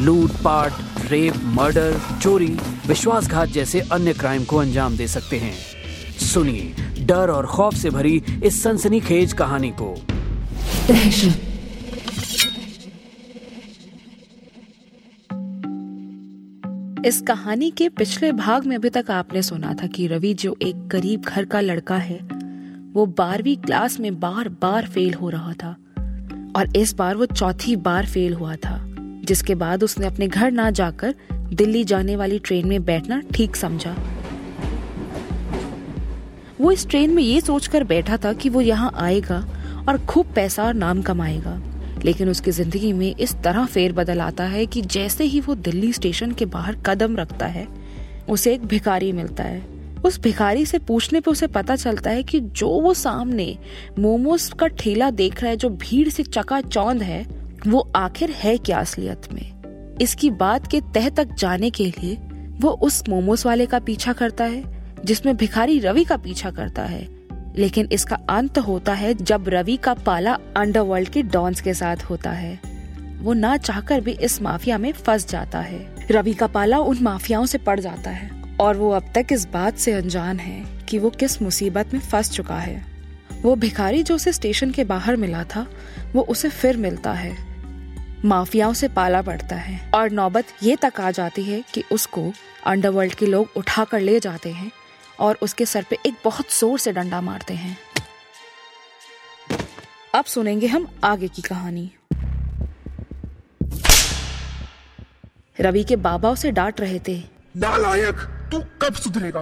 लूट पाट rape, murder, चोरी, विश्वासघात जैसे अन्य क्राइम को अंजाम दे सकते हैं। सुनिए, डर और खौफ से भरी इस सनसनीखेज कहानी को। इस कहानी के पिछले भाग में अभी तक आपने सुना था कि रवि जो एक गरीब घर का लड़का है, वो बारहवीं क्लास में बार बार फेल हो रहा था। और इस बार वो चौथी बार फेल हुआ था। जिसके बाद उसने अपने घर ना जाकर दिल्ली जाने वाली ट्रेन में बैठना ठीक समझा। वो इस ट्रेन में ये सोचकर बैठा था कि वो यहाँ आएगा और खूब पैसा और नाम कमाएगा। लेकिन उसकी ज़िंदगी में इस तरह फेर बदल आता है कि जैसे ही वो दिल्ली स्टेशन के बाहर कदम रखता है, उसे एक भिखारी मिलता है। उस भिखारी से पूछने पे उसे पता चलता है कि जो वो सामने मोमोज का ठेला देख रहा है, जो भीड़ से चका चौंध है वो आखिर है क्या असलियत में? इसकी बात के तह तक जाने के लिए वो उस मोमोस वाले का पीछा करता है, जिसमें भिखारी रवि का पीछा करता है। लेकिन इसका अंत होता है जब रवि का पाला अंडरवर्ल्ड के डॉन्स के साथ होता है। वो ना चाहकर भी इस माफिया में फंस जाता है। रवि का पाला उन माफियाओं से पड़ जाता है, और वो अब तक इस बात से अनजान है कि वो किस मुसीबत में फंस चुका है। वो भिखारी जो उसे स्टेशन के बाहर मिला था, वो उसे फिर मिलता है। माफियाओं से पाला पड़ता है। और नौबत ये तक आ जाती है कि उसको अंडरवर्ल्ड के लोग उठा कर ले जाते हैं और उसके सर पे एक बहुत ज़ोर से डंडा मारते हैं। अब सुनेंगे हम आगे की कहानी। रवि के बाबा उसे डांट रहे थे। नालायक, तू कब सुधरेगा?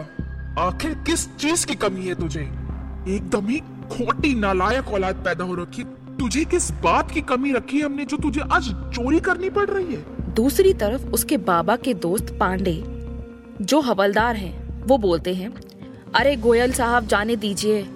आखिर किस चीज़ की कमी है तुझे? एकदम ही खोटी नालायक औलाद पैदा हो रखी तुझे किस बात की कमी रखी है हमने जो तुझे आज चोरी करनी पड़ रही है? दूसरी तरफ़ उसके बाबा के दोस्त पांडे जो हवलदार हैं वो बोलते हैं अरे गोयल साहब जाने दीजिए।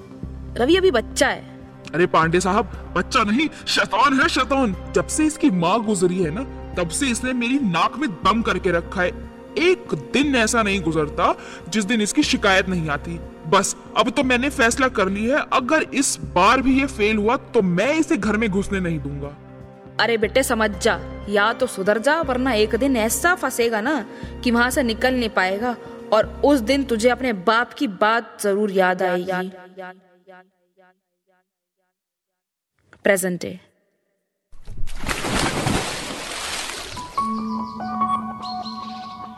रवि अभी बच्चा है। अरे पांडे साहब बच्चा नहीं शैतान है शैतान। जब से इसकी माँ गुजरी है ना तब से इसने मेरी नाक में दम करके रखा है। एक दिन ऐसा नहीं गुजरता जिस दिन इसकी शिकायत नहीं आती। बस, अब तो मैंने फैसला कर लिया है, अगर इस बार भी ये फेल हुआ तो मैं इसे घर में घुसने नहीं दूँगा। अरे बेटे, समझ जा। या तो सुधर जा, वरना एक दिन ऐसा फंसेगा ना कि वहाँ से निकल नहीं पाएगा और उस दिन तुझे अपने बाप की बात ज़रूर याद आएगी। Present day.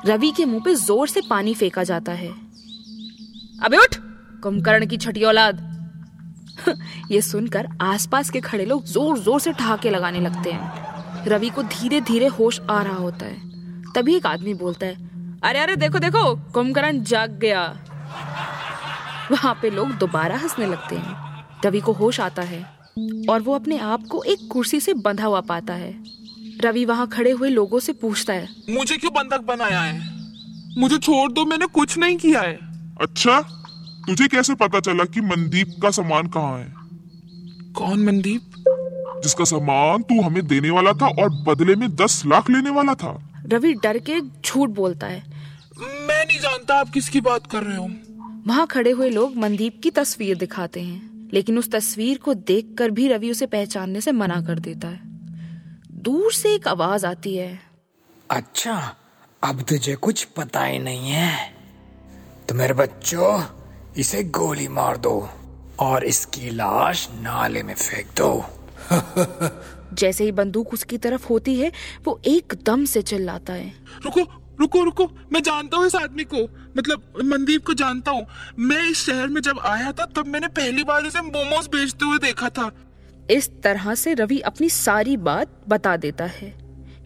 रवि के मुँह पे ज़ोर से पानी फेंका जाता है। अबे उठ! कुंभकर्ण की छठी औलाद। ये सुनकर आसपास के खड़े लोग ज़ोर ज़ोर से ठहाके लगाने लगते हैं। रवि को धीरे धीरे होश आ रहा होता है। तभी एक आदमी बोलता है अरे अरे देखो देखो कुंभकर्ण जाग गया। वहाँ पे लोग दोबारा हंसने लगते हैं। रवि को होश आता है और वो अपने आप को एक कुर्सी से बंधा हुआ पाता है। रवि वहाँ खड़े हुए लोगों से पूछता है। मुझे क्यों बंधक बनाया है? मुझे छोड़ दो मैंने कुछ नहीं किया है। अच्छा तुझे कैसे पता चला कि मनदीप का सामान कहाँ है? कौन मनदीप? जिसका सामान तू हमें देने वाला था और बदले में दस लाख लेने वाला था। रवि डर के झूठ बोलता है। मैं नहीं जानता आप किसकी बात कर रहे हो। वहाँ खड़े हुए लोग मनदीप की तस्वीर दिखाते हैं लेकिन उस तस्वीर को देखकर भी रवि उसे पहचानने से मना कर देता है। दूर से एक आवाज़ आती है। अच्छा अब तुझे कुछ पता ही नहीं है। तो मेरे बच्चों इसे गोली मार दो और इसकी लाश नाले में फेंक दो। जैसे ही बंदूक उसकी तरफ़ होती है वो एकदम से चिल्लाता है। रुको रुको रुको मैं जानता हूँ इस आदमी को। मतलब मनदीप को जानता हूँ। मैं इस शहर में जब आया था तब मैंने पहली बार इसे मोमोज बेचते हुए देखा था। इस तरह से रवि अपनी सारी बात बता देता है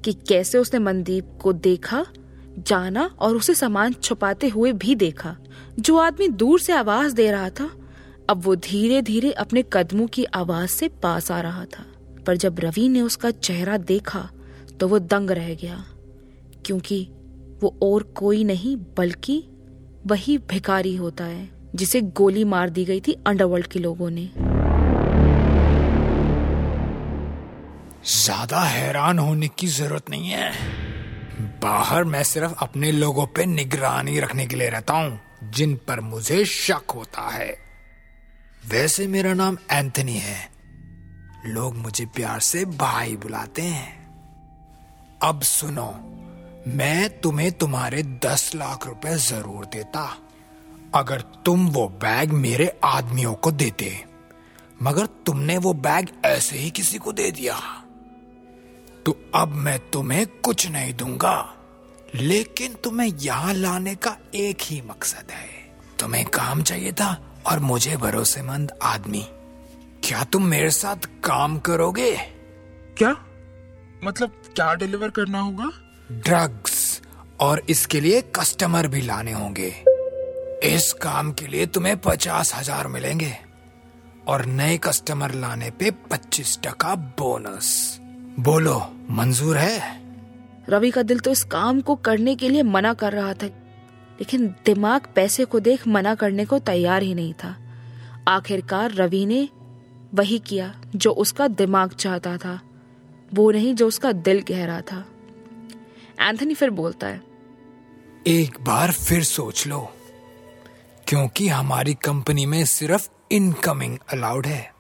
कि कैसे उसने मनदीप को देखा, जाना और उसे सामान छुपाते हुए भी देखा। जो आदमी दूर से आवाज़ दे रहा था, अब वो धीरे धीरे अपने कदमों की आवाज़ से पास आ रहा था। पर जब रवि ने उसका चेहरा देखा तो वो दंग रह गया, क्योंकि वो और कोई नहीं, बल्कि वही भिखारी होता है, जिसे गोली मार दी गई थी अंडरवर्ल्ड के लोगों ने। ज़्यादा हैरान होने की ज़रूरत नहीं है। बाहर मैं सिर्फ़ अपने लोगों पे निगरानी रखने के लिए रहता हूँ, जिन पर मुझे शक होता है। वैसे मेरा नाम एंथनी है। लोग मुझे प्यार से भाई बुलाते हैं। अब सुनो, मैं तुम्हें तुम्हारे दस लाख रुपए ज़रूर देता, अगर तुम वो बैग मेरे आदमियों को देते, मगर तुमने वो बैग ऐसे ही किसी को दे दिया। तो अब मैं तुम्हें कुछ नहीं दूँगा। लेकिन तुम्हें यहाँ लाने का एक ही मकसद है। तुम्हें काम चाहिए था और मुझे भरोसेमंद आदमी। क्या तुम मेरे साथ काम करोगे? क्या? मतलब क्या डिलीवर करना होगा? ड्रग्स और इसके लिए कस्टमर भी लाने होंगे। इस काम के लिए तुम्हें पचास हज़ार मिलेंगे और नए कस्टमर लाने पे पच्चीस टका बोनस। बोलो मंजूर है? रवि का दिल तो इस काम को करने के लिए मना कर रहा था लेकिन दिमाग पैसे को देख मना करने को तैयार ही नहीं था। आखिरकार रवि ने वही किया जो उसका दिमाग चाहता था वो नहीं जो उसका दिल कह रहा था। एंथनी फिर बोलता है एक बार फिर सोच लो क्योंकि हमारी कंपनी में सिर्फ़ इनकमिंग अलाउड है।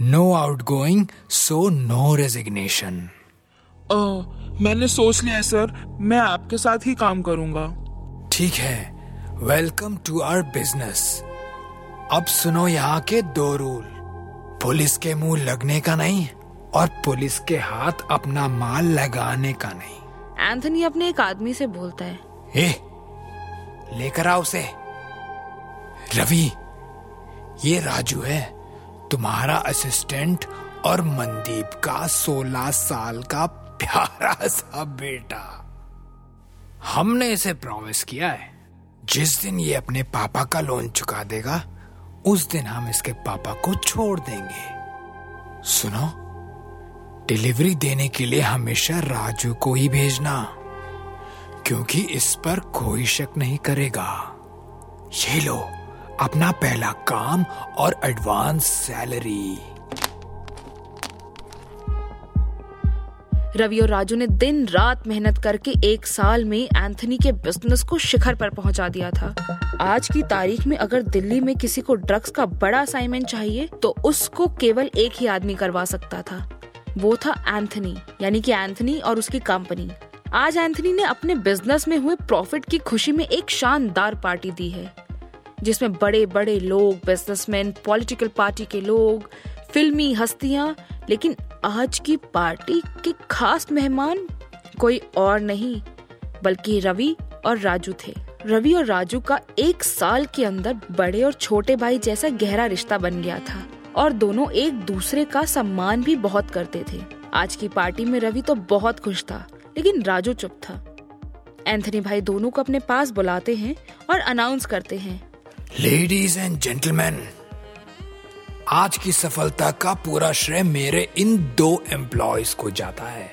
No outgoing so no resignation मैंने सोच लिया है सर। मैं आपके साथ ही काम करूँगा। ठीक है। वेलकम टू आवर बिज़नेस अब सुनो यहाँ के दो रूल पुलिस के मुँह लगने का नहीं और पुलिस के हाथ अपना माल लगाने का नहीं। एंथनी अपने एक आदमी से बोलता है। ए, लेकर आओ उसे। रवि ये राजू है। तुम्हारा असिस्टेंट और मनदीप का सोलह साल का प्यारा सा बेटा। हमने इसे प्रॉमिस किया है, जिस दिन ये अपने पापा का लोन चुका देगा, उस दिन हम इसके पापा को छोड़ देंगे। सुनो डिलीवरी देने के लिए हमेशा राजू को ही भेजना, क्योंकि इस पर कोई शक नहीं करेगा। ये लो। अपना पहला काम और एडवांस सैलरी रवि और राजू ने दिन रात मेहनत करके एक साल में एंथनी के बिज़नेस को शिखर पर पहुँचा दिया था। आज की तारीख में अगर दिल्ली में किसी को ड्रग्स का बड़ा असाइनमेंट चाहिए तो उसको केवल एक ही आदमी करवा सकता था। वो था एंथनी यानी कि एंथनी और उसकी कंपनी आज एंथनी ने अपने बिज़नेस में हुए प्रॉफिट की खुशी में एक शानदार पार्टी दी है। जिसमें बड़े बड़े लोग बिजनेसमैन पॉलिटिकल पार्टी के लोग, फिल्मी हस्तियाँ, लेकिन आज की पार्टी के खास मेहमान कोई और नहीं, बल्कि रवि और राजू थे। रवि और राजू का एक साल के अंदर बड़े और छोटे भाई जैसा गहरा रिश्ता बन गया था, और दोनों एक दूसरे का सम्मान भी बहुत करते थे। आज की पार्टी में रवि तो बहुत खुश था, लेकिन राजू चुप था। एंथनी भाई दोनों को अपने पास बुलाते हैं और अनाउंस करते हैं लेडीज़ एंड जेंटलमैन आज की सफलता का पूरा श्रेय मेरे इन दो एम्प्लॉयज़ को जाता है।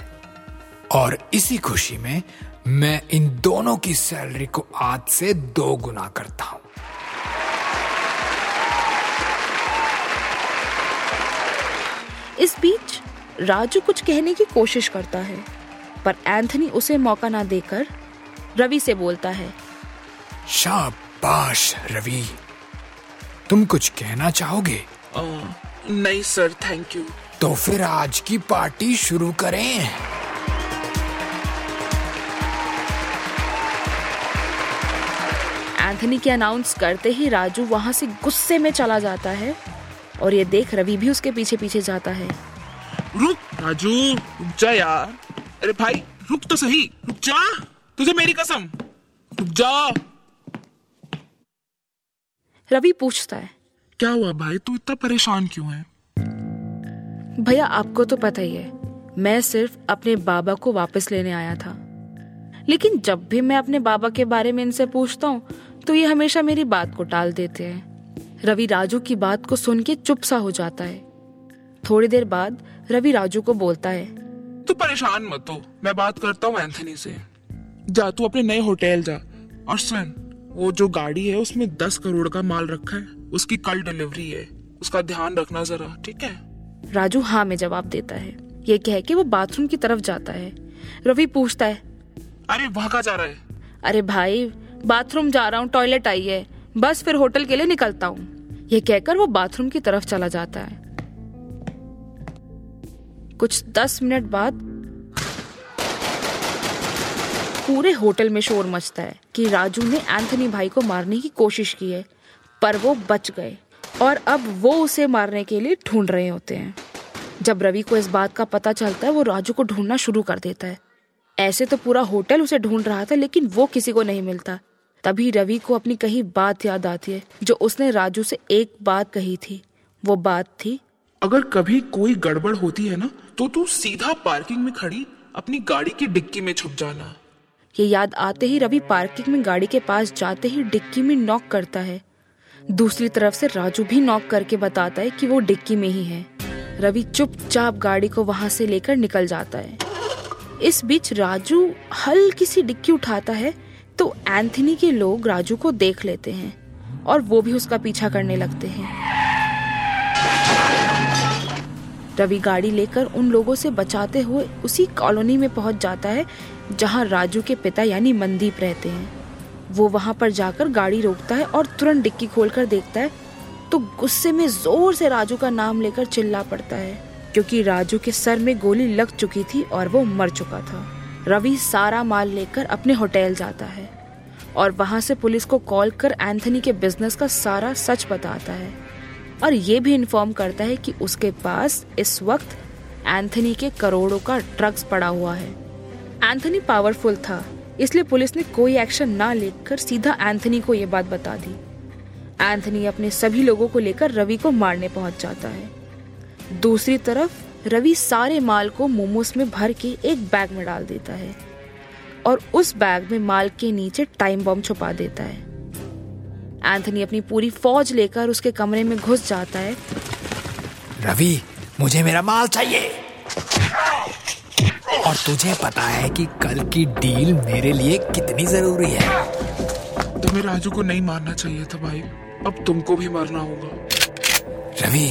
और इसी खुशी में मैं इन दोनों की सैलरी को आज से दो गुना करता हूँ। इस बीच राजू कुछ कहने की कोशिश करता है पर एंथनी उसे मौका ना देकर रवि से बोलता है शाबाश रवि। तुम कुछ कहना चाहोगे? आ, नहीं सर थैंक यू तो फिर आज की पार्टी शुरू करें। एंथनी के अनाउंस करते ही राजू वहाँ से गुस्से में चला जाता है और ये देख रवि भी उसके पीछे पीछे जाता है। रुक राजू रुक जा यार। अरे भाई रुक तो सही रुक जा। तुझे मेरी कसम। रुक जा। रवि पूछता है। क्या हुआ भाई? तू इतना परेशान क्यों है? भैया आपको तो पता ही है मैं सिर्फ़ अपने बाबा को वापस लेने आया था। लेकिन जब भी मैं अपने बाबा के बारे में इनसे पूछता हूँ तो ये हमेशा मेरी बात को टाल देते हैं। रवि राजू की बात को सुन के चुप सा हो जाता है। थोड़ी देर बाद रवि राजू को बोलता है तू परेशान मत हो मैं बात करता हूँ एंथनी से। जा तू अपने नए होटल जा और सुन। वो जो गाड़ी है उसमें दस करोड़ का माल रखा है। उसकी कल डिलीवरी है। उसका ध्यान रखना जरा ठीक है? राजू हाँ में जवाब देता है। ये कह के वो बाथरूम की तरफ़ जाता है। रवि पूछता है। अरे वहाँ कहा जा रहा है? अरे भाई बाथरूम जा रहा हूँ टॉयलेट आई है। बस फिर होटल के लिए निकलता हूँ। ये कहकर वो बाथरूम की तरफ़ चला जाता है। कुछ दस मिनट बाद पूरे होटल में शोर मचता है कि राजू ने एंथनी भाई को मारने की कोशिश की है, पर वो बच गए और अब वो उसे मारने के लिए ढूंढ रहे होते हैं। जब रवि को इस बात का पता चलता है, वो राजू को ढूंढना शुरू कर देता है। ऐसे तो पूरा होटल उसे ढूंढ रहा था, लेकिन वो किसी को नहीं मिलता। तभी रवि को अपनी कही बात याद आती है, जो उसने राजू से एक बात कही थी। वो बात थी, अगर कभी कोई गड़बड़ होती है ना तो तू सीधा पार्किंग में खड़ी अपनी गाड़ी की डिक्की में छुप जाना। ये याद आते ही रवि पार्किंग में गाड़ी के पास जाते ही डिक्की में नॉक करता है। दूसरी तरफ़ से राजू भी नॉक करके बताता है कि वो डिक्की में ही है। रवि चुपचाप गाड़ी को वहाँ से लेकर निकल जाता है। इस बीच राजू हल्की सी डिक्की उठाता है तो एंथनी के लोग राजू को देख लेते हैं और वो भी उसका पीछा करने लगते हैं। रवि गाड़ी लेकर उन लोगों से बचाते हुए उसी कॉलोनी में पहुँच जाता है जहाँ राजू के पिता यानी मनदीप रहते हैं। वो वहाँ पर जाकर गाड़ी रोकता है और तुरंत डिक्की खोलकर देखता है तो गुस्से में ज़ोर से राजू का नाम लेकर चिल्ला पड़ता है, क्योंकि राजू के सर में गोली लग चुकी थी और वो मर चुका था। रवि सारा माल लेकर अपने होटल जाता है और वहाँ से पुलिस को कॉल कर एंथनी के बिज़नेस का सारा सच बताता है और ये भी इन्फॉर्म करता है कि उसके पास इस वक्त एंथनी के करोड़ों का ड्रग्स पड़ा हुआ है। एंथनी पावरफुल था, इसलिए पुलिस ने कोई एक्शन ना लेकर सीधा एंथनी को यह बात बता दी। एंथनी अपने सभी लोगों को लेकर रवि को मारने पहुँच जाता है। दूसरी तरफ़, रवि सारे माल को मोमोस में भर के एक बैग में डाल देता है और उस बैग में माल के नीचे टाइम बम छुपा देता है। एंथनी अपनी पूरी फौज लेकर उसके कमरे में घुस जाता है। रवि, मुझे मेरा माल चाहिए। और तुझे पता है कि कल की डील मेरे लिए कितनी ज़रूरी है। तुम्हें राजू को नहीं मारना चाहिए था भाई। अब तुमको भी मरना होगा। रवि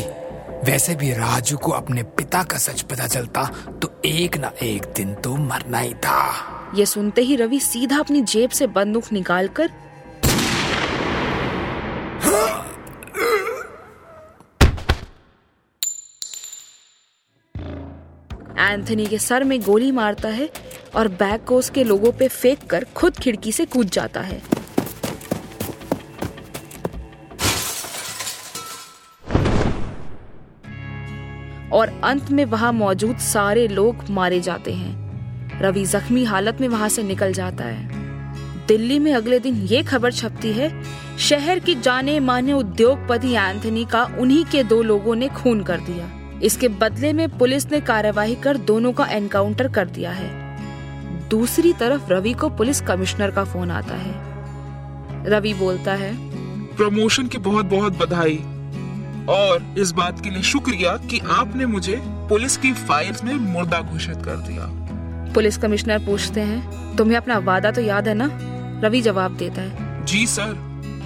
वैसे भी राजू को अपने पिता का सच पता चलता तो एक ना एक दिन तो मरना ही था। ये सुनते ही रवि सीधा अपनी जेब से बंदूक निकालकर एंथनी के सर में गोली मारता है और बैग को उसके लोगों पे फेंक कर खुद खिड़की से कूद जाता है। और अंत में वहाँ मौजूद सारे लोग मारे जाते हैं। रवि जख्मी हालत में वहाँ से निकल जाता है। दिल्ली में अगले दिन ये खबर छपती है, शहर की जाने माने उद्योगपति एंथनी का उन्हीं के दो लोगों ने खून कर दिया। इसके बदले में पुलिस ने कार्यवाही कर दोनों का एनकाउंटर कर दिया है। दूसरी तरफ़ रवि को पुलिस कमिश्नर का फ़ोन आता है। रवि बोलता है प्रमोशन की बहुत बहुत बधाई। और इस बात के लिए शुक्रिया कि आपने मुझे पुलिस की फाइल्स में मुर्दा घोषित कर दिया। पुलिस कमिश्नर पूछते हैं तुम्हें अपना वादा तो याद है ना? रवि जवाब देता है जी सर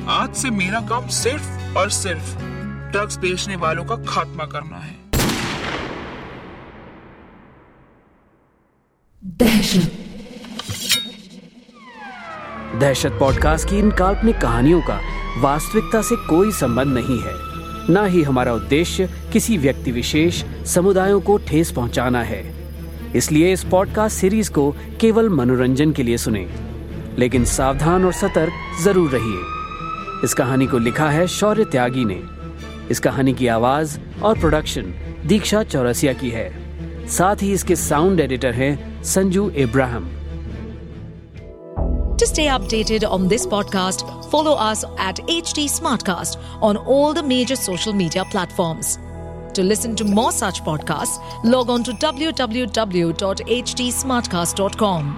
आज से मेरा काम सिर्फ़ और सिर्फ़ ड्रग्स बेचने वालों का खात्मा करना है। दहशत। पॉडकास्ट की इन काल्पनिक कहानियों का वास्तविकता से कोई संबंध नहीं है। न ही हमारा उद्देश्य किसी व्यक्ति विशेष समुदायों को ठेस पहुंचाना है। इसलिए इस पॉडकास्ट सीरीज़ को केवल मनोरंजन के लिए सुने। लेकिन सावधान और सतर्क ज़रूर रहिए। इस कहानी को लिखा है शौर्य त्यागी ने। इस कहानी की आवाज़ और प्रोडक्शन दीक्षा चौरसिया की है। साथ ही इसके साउंड एडिटर हैं Sanju Ibrahim. To stay updated on this podcast follow us at H T Smartcast on all the major social media platform to listen to more such podcast log on to W W W dot H T Smartcast dot com